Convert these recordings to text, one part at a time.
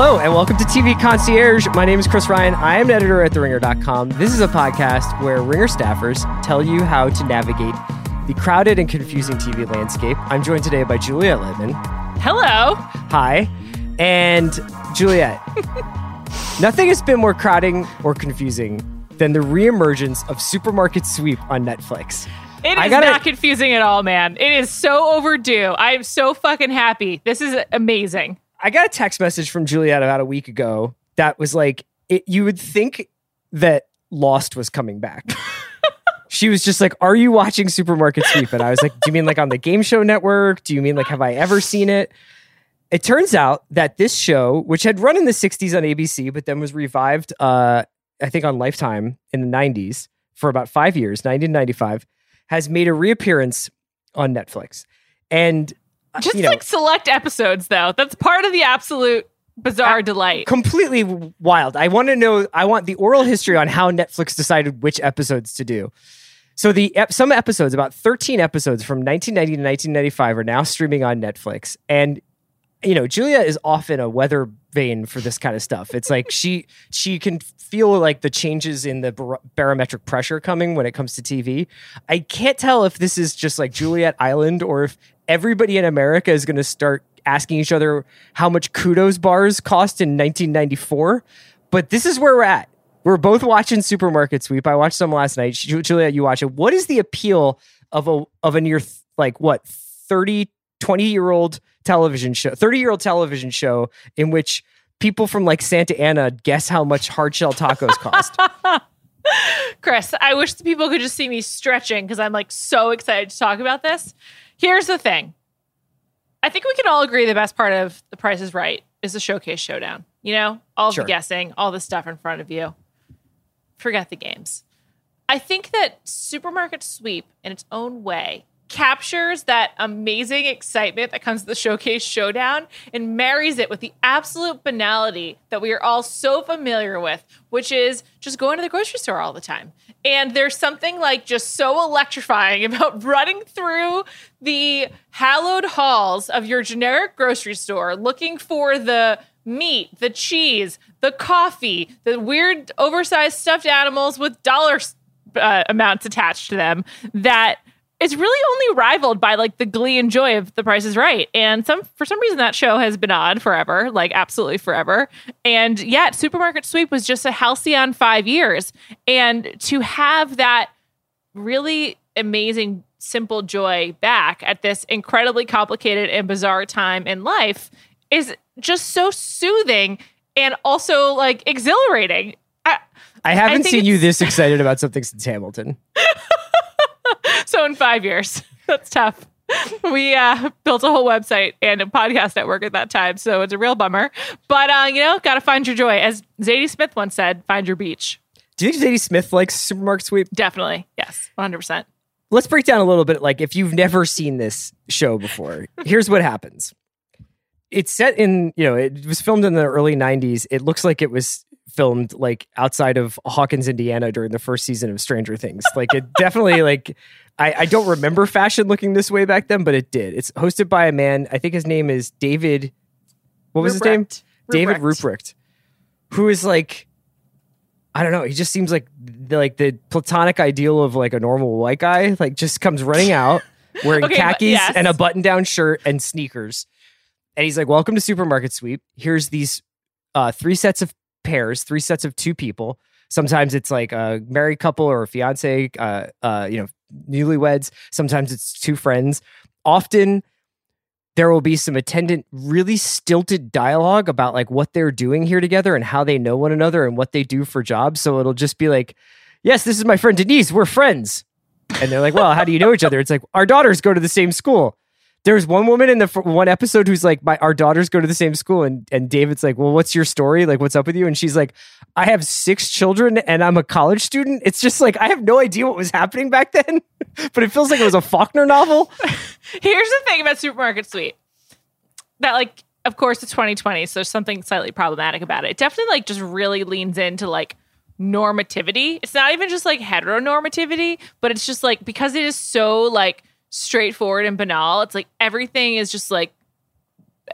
Hello and welcome to TV Concierge. My name is Chris Ryan. I am an editor at TheRinger.com. This is a podcast where Ringer staffers tell you how to navigate the crowded and confusing TV landscape. I'm joined today by Juliet Litman. Hello. Hi. And Juliet, nothing has been more crowding or confusing than the reemergence of Supermarket Sweep on Netflix. It is gotta- not confusing at all, man. It is so overdue. I am so fucking happy. This is amazing. I got a text message from Juliet about a week ago that was like, it, you would think that Lost was coming back. she was just like, Are you watching Supermarket Sweep? And I was like, Do you mean like on the Game Show Network? Do you mean like, have I ever seen it? It turns out that this show, which had run in the 60s on ABC, but then was revived, uh, I think, on Lifetime in the 90s for about five years, 1995, has made a reappearance on Netflix. And Uh, just you know, like select episodes, though. That's part of the absolute bizarre delight. completely wild. I want to know. I want the oral history on how Netflix decided which episodes to do. So the ep- some episodes, about thirteen episodes from 1990 to 1995, are now streaming on Netflix, and you know Juliet is often a weather vane for this kind of stuff. It's like she she can feel like the changes in the bar- barometric pressure coming when it comes to TV. I can't tell if this is just like Juliet Island or if everybody in America is going to start asking each other how much kudos bars cost in 1994. But this is where we're at. We're both watching Supermarket Sweep. I watched some last night. Ju- Juliet, you watch it. What is the appeal of a of a near like what 30 20 year old television show 30 year old television show in which people from like Santa Ana guess how much hard shell tacos cost. Chris, I wish the people could just see me stretching because I'm like so excited to talk about this. Here's the thing I think we can all agree the best part of The Price is Right is the showcase showdown. You know, all Sure. the guessing, all the stuff in front of you. Forget the games. I think that Supermarket Sweep, in its own way, captures that amazing excitement that comes with the showcase showdown and marries it with the absolute banality that we are all so familiar with, which is just going to the grocery store all the time. And there's something like just so electrifying about running through the hallowed halls of your generic grocery store looking for the meat, the cheese, the coffee, the weird oversized stuffed animals with dollar uh, amounts attached to them that is really only rivaled by like the glee and joy of the price is right. And some for some reason that show has been on forever like absolutely forever. And yet supermarket sweep was just a halcyon five years. And to have that really amazing simple joy back at this incredibly complicated and bizarre time in life is just so soothing and also like exhilarating. I, I haven't think seen you this excited about something since Hamilton. so in five years that's tough. We uh, built a whole website and a podcast network at that time so it's a real bummer. But uh, you know gotta find your joy. As zadie smith once said find your beach. Do you think Zadie Smith likes Supermarket Sweep? definitely yes 100% let's break down a little bit like if you've never seen this show before here's what happens. It's set in you know it was filmed in the early 90s it looks like it was filmed like outside of hawkins indiana during the first season of stranger things. Like it definitely like I, I don't remember fashion looking this way back then but it did it's hosted by a man i think his name is david what was his name Ruprecht. david Ruprecht. ruprecht who is like I don't know. He just seems like the, like the platonic ideal of like a normal white guy. Like just comes running out wearing Okay, khakis yes. and a button-down shirt and sneakers, and he's like, "Welcome to Supermarket Sweep. Here's these uh, three sets of pairs, three sets of two people. Sometimes it's like a married couple or a fiance, uh, uh, you know, newlyweds. Sometimes it's two friends. Often there will be some attendant, really stilted dialogue about like what they're doing here together and how they know one another and what they do for jobs. So it'll just be like, yes, this is my friend Denise. We're friends. And they're like, well, how do you know each other? It's like, our daughters go to the same school. There's one woman in the f- one episode who's like, my our daughters go to the same school, and and David's like, well, what's your story? Like, what's up with you? And she's like, I have six children and I'm a college student. It's just like I have no idea what was happening back then, but it feels like it was a Faulkner novel. Here's the thing about Supermarket Sweep that, like, of course, it's 2020, so there's something slightly problematic about it. It definitely, like, just really leans into, like, normativity. It's not even just, like, heteronormativity, but it's just, like, because it is so, like, straightforward and banal, it's like everything is just, like,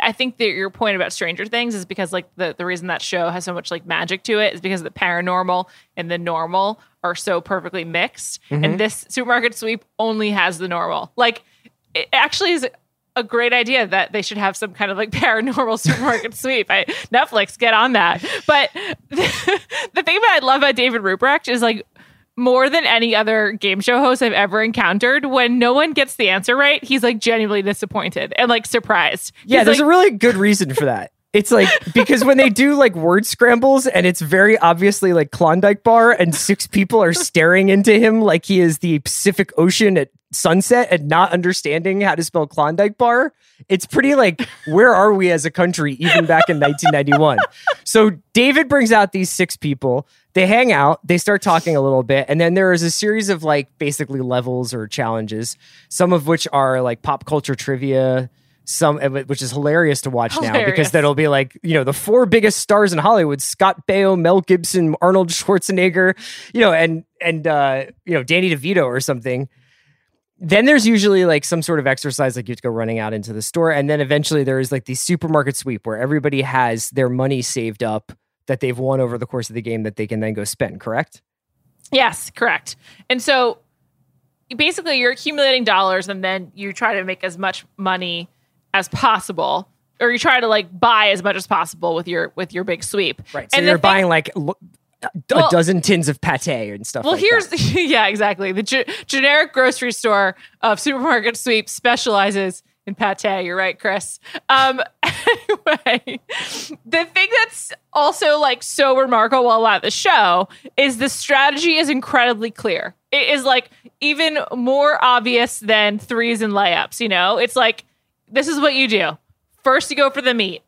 I think that your point about Stranger Things is because like the, the reason that show has so much like magic to it is because the paranormal and the normal are so perfectly mixed. And mm-hmm. this supermarket sweep only has the normal. Like it actually is a great idea that they should have some kind of like paranormal supermarket sweep. I, Netflix, get on that. But the, the thing that I love about David Ruprecht is like more than any other game show host I've ever encountered, when no one gets the answer right, he's like genuinely disappointed and like surprised. Yeah, He's there's like, a really good reason for that. It's like because when they do like word scrambles and it's very obviously like Klondike bar and six people are staring into him like he is the Pacific Ocean at sunset and not understanding how to spell Klondike bar. It's pretty like where are we as a country even back in 1991. So David brings out these six people. They hang out, they start talking a little bit, and then there is a series of like basically levels or challenges, some of which are like pop culture trivia, some which is hilarious to watch now because that'll be like you know the four biggest stars in Hollywood: Scott Baio, Mel Gibson, Arnold Schwarzenegger, you know, and and uh, you know Danny DeVito or something. Then there's usually like some sort of exercise, like you have to go running out into the store, and then eventually there is like the supermarket sweep where everybody has their money saved up that they've won over the course of the game that they can then go spend. Correct? Yes, correct. And so basically you're accumulating dollars and then you try to make as much money as possible or you try to like buy as much as possible with your with your big sweep. Right. So and you're thing- buying like lo- a Well- dozen tins of pate and stuff. Well, like here's yeah, exactly. The ge- generic grocery store of supermarket sweep specializes in pate. You're right, Chris. Um, anyway, the thing that's also like so remarkable about the show is the strategy is incredibly clear. It is like even more obvious than threes and layups. You know, it's like this is what you do. First, you go for the meat.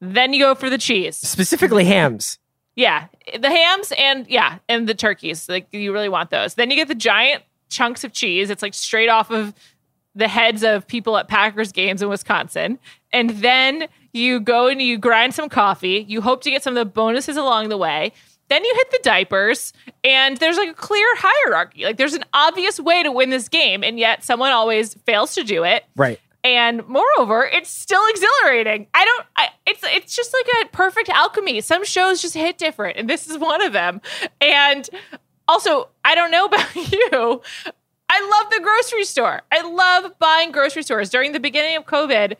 Then you go for the cheese. specifically hams. Yeah, the hams and yeah, and the turkeys. Like you really want those. Then you get the giant chunks of cheese. It's like straight off of the heads of people at Packers games in Wisconsin. And then you go and you grind some coffee. You hope to get some of the bonuses along the way. Then you hit the diapers, and there's like a clear hierarchy. Like there's an obvious way to win this game, and yet someone always fails to do it Right. and moreover it's still exhilarating i don't I, it's it's just like a perfect alchemy some shows just hit different and this is one of them and also i don't know about you i love the grocery store. I love buying grocery stores. During the beginning of covid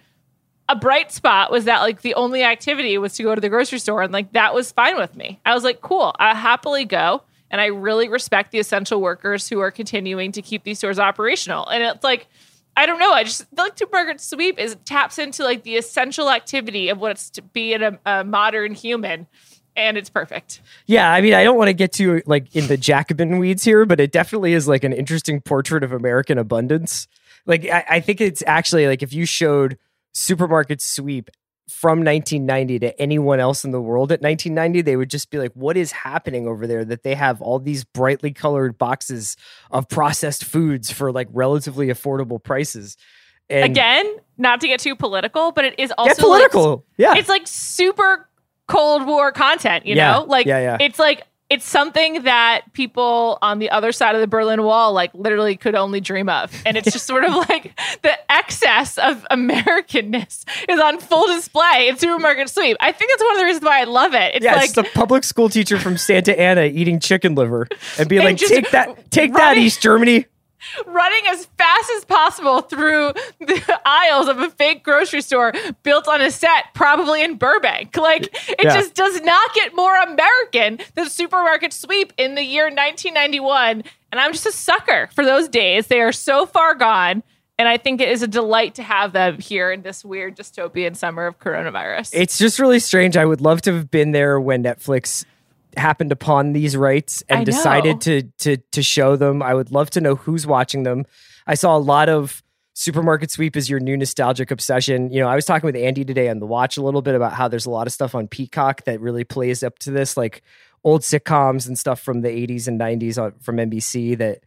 a bright spot was that like the only activity was to go to the grocery store and like that was fine with me. I was like cool I'll happily go and i really respect the essential workers who are continuing to keep these stores operational. And it's like I don't know. I just feel like Supermarket Sweep is taps into like the essential activity of what it's to be in a, a modern human, and it's perfect. Yeah, I mean, I don't want to get too like in the Jacobin weeds here, but it definitely is like an interesting portrait of American abundance. Like, I, I think it's actually like if you showed supermarket sweep from 1990 to anyone else in the world at 1990, they would just be like, "What is happening over there? That they have all these brightly colored boxes of processed foods for like relatively affordable prices." And Again, not to get too political, but it is also get political, Like, yeah, it's like super Cold War content. You Yeah. know, like Yeah, yeah. it's like it's something that people on the other side of the Berlin Wall like literally could only dream of, and it's just sort of like the excess of Americanness is on full display in Supermarket Sweep. I think that's one of the reasons why I love it. It's yeah, like it's the public school teacher from Santa Ana eating chicken liver and being And like, "Take that, take that, East Germany." Running as fast as possible through the aisles of a fake grocery store built on a set, probably in Burbank. Like, it Yeah. just does not get more American than Supermarket Sweep in the year 1991. And I'm just a sucker for those days. They are so far gone. And I think it is a delight to have them here in this weird dystopian summer of coronavirus. It's just really strange. I would love to have been there when Netflix happened upon these rights and decided to to to show them. I would love to know who's watching them. I saw a lot of Supermarket Sweep is your new nostalgic obsession. You know, I was talking with Andy today on the watch a little bit about how there's a lot of stuff on Peacock that really plays up to this, like old sitcoms and stuff from the 80s and 90s on, uh, from NBC that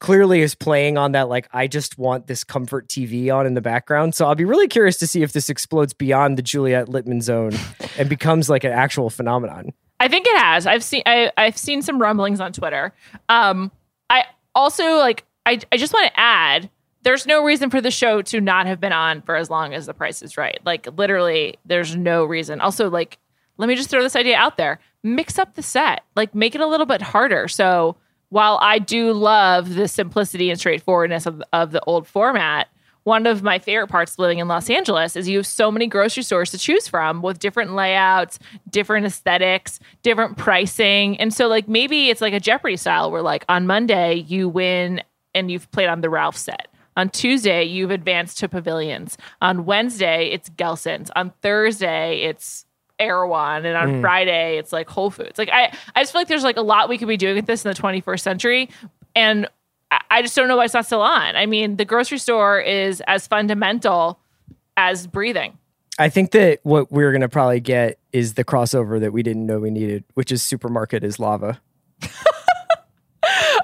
clearly is playing on that like I just want this comfort TV on in the background. So I'll be really curious to see if this explodes beyond the Juliet Litman zone and becomes like an actual phenomenon. I think it has. I've seen I, I've seen some rumblings on Twitter. Um, I also like I I just want to add there's no reason for the show to not have been on for as long as the price is right. Like literally there's no reason. Also like let me just throw this idea out there. Mix up the set. Like make it a little bit harder. So while I do love the simplicity and straightforwardness of, of the old format, one of my favorite parts of living in Los Angeles is you have so many grocery stores to choose from with different layouts, different aesthetics, different pricing. And so, like, maybe it's like a Jeopardy style where, like, on Monday, you win and you've played on the Ralph set. On Tuesday, you've advanced to pavilions. On Wednesday, it's Gelson's. On Thursday, it's Erewhon. And on hmm. Friday, it's like Whole Foods. Like, I, I just feel like there's like a lot we could be doing with this in the 21st century. And I- just don't know why it's not still on. I mean, the grocery store is as fundamental as breathing. I think that what we're going to probably get is the crossover that we didn't know we needed, which is supermarket is lava.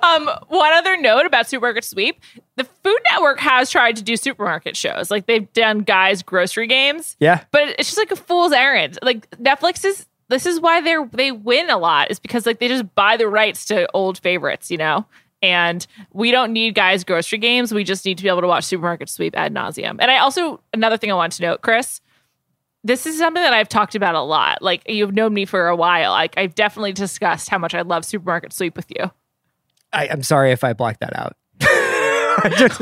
Um, one other note about Supermarket Sweep: the Food Network has tried to do supermarket shows, like they've done Guy's Grocery Games. Yeah. but it's just like a fool's errand. Like Netflix is. This is why they they win a lot. Is because like they just buy the rights to old favorites, you know. And we don't need Guy's Grocery Games. We just need to be able to watch Supermarket Sweep ad nauseum. And I also another thing I want to note, Chris. This is something that I've talked about a lot. Like you've known me for a while. Like I've definitely discussed how much I love Supermarket Sweep with you. I, I'm sorry if I blocked that out. I just,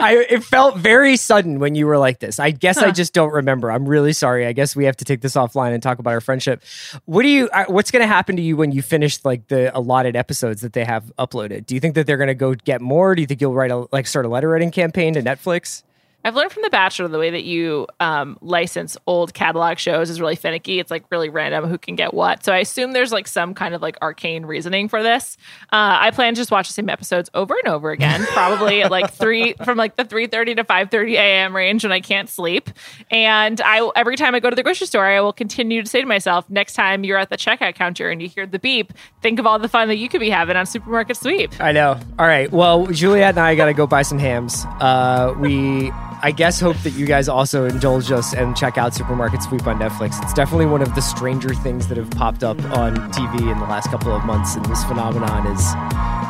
I, it felt very sudden when you were like this. I guess I just don't remember. I'm really sorry. I guess we have to take this offline and talk about our friendship. What do you? uh, What's going to happen to you when you finish like the allotted episodes that they have uploaded? Do you think that they're going to go get more? Do you think you'll write a like start a letter writing campaign to Netflix? I've learned from The Bachelor the way that you um, license old catalog shows is really finicky. It's like really random who can get what. So I assume there's like some kind of like arcane reasoning for this. Uh, I plan to just watch the same episodes over and over again, probably at like three from like the three thirty to five thirty a.m. range when I can't sleep. And I every time I go to the grocery store, I will continue to say to myself, next time you're at the checkout counter and you hear the beep, think of all the fun that you could be having on Supermarket Sweep. I know. All right. Well, Juliet and I got to go buy some hams. Uh, we, I guess, hope that you guys also indulge us and check out Supermarket Sweep on Netflix. It's definitely one of the stranger things that have popped up on TV in the last couple of months, and this phenomenon is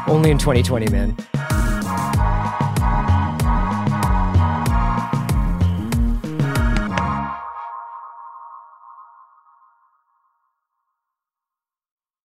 only in 2020, man.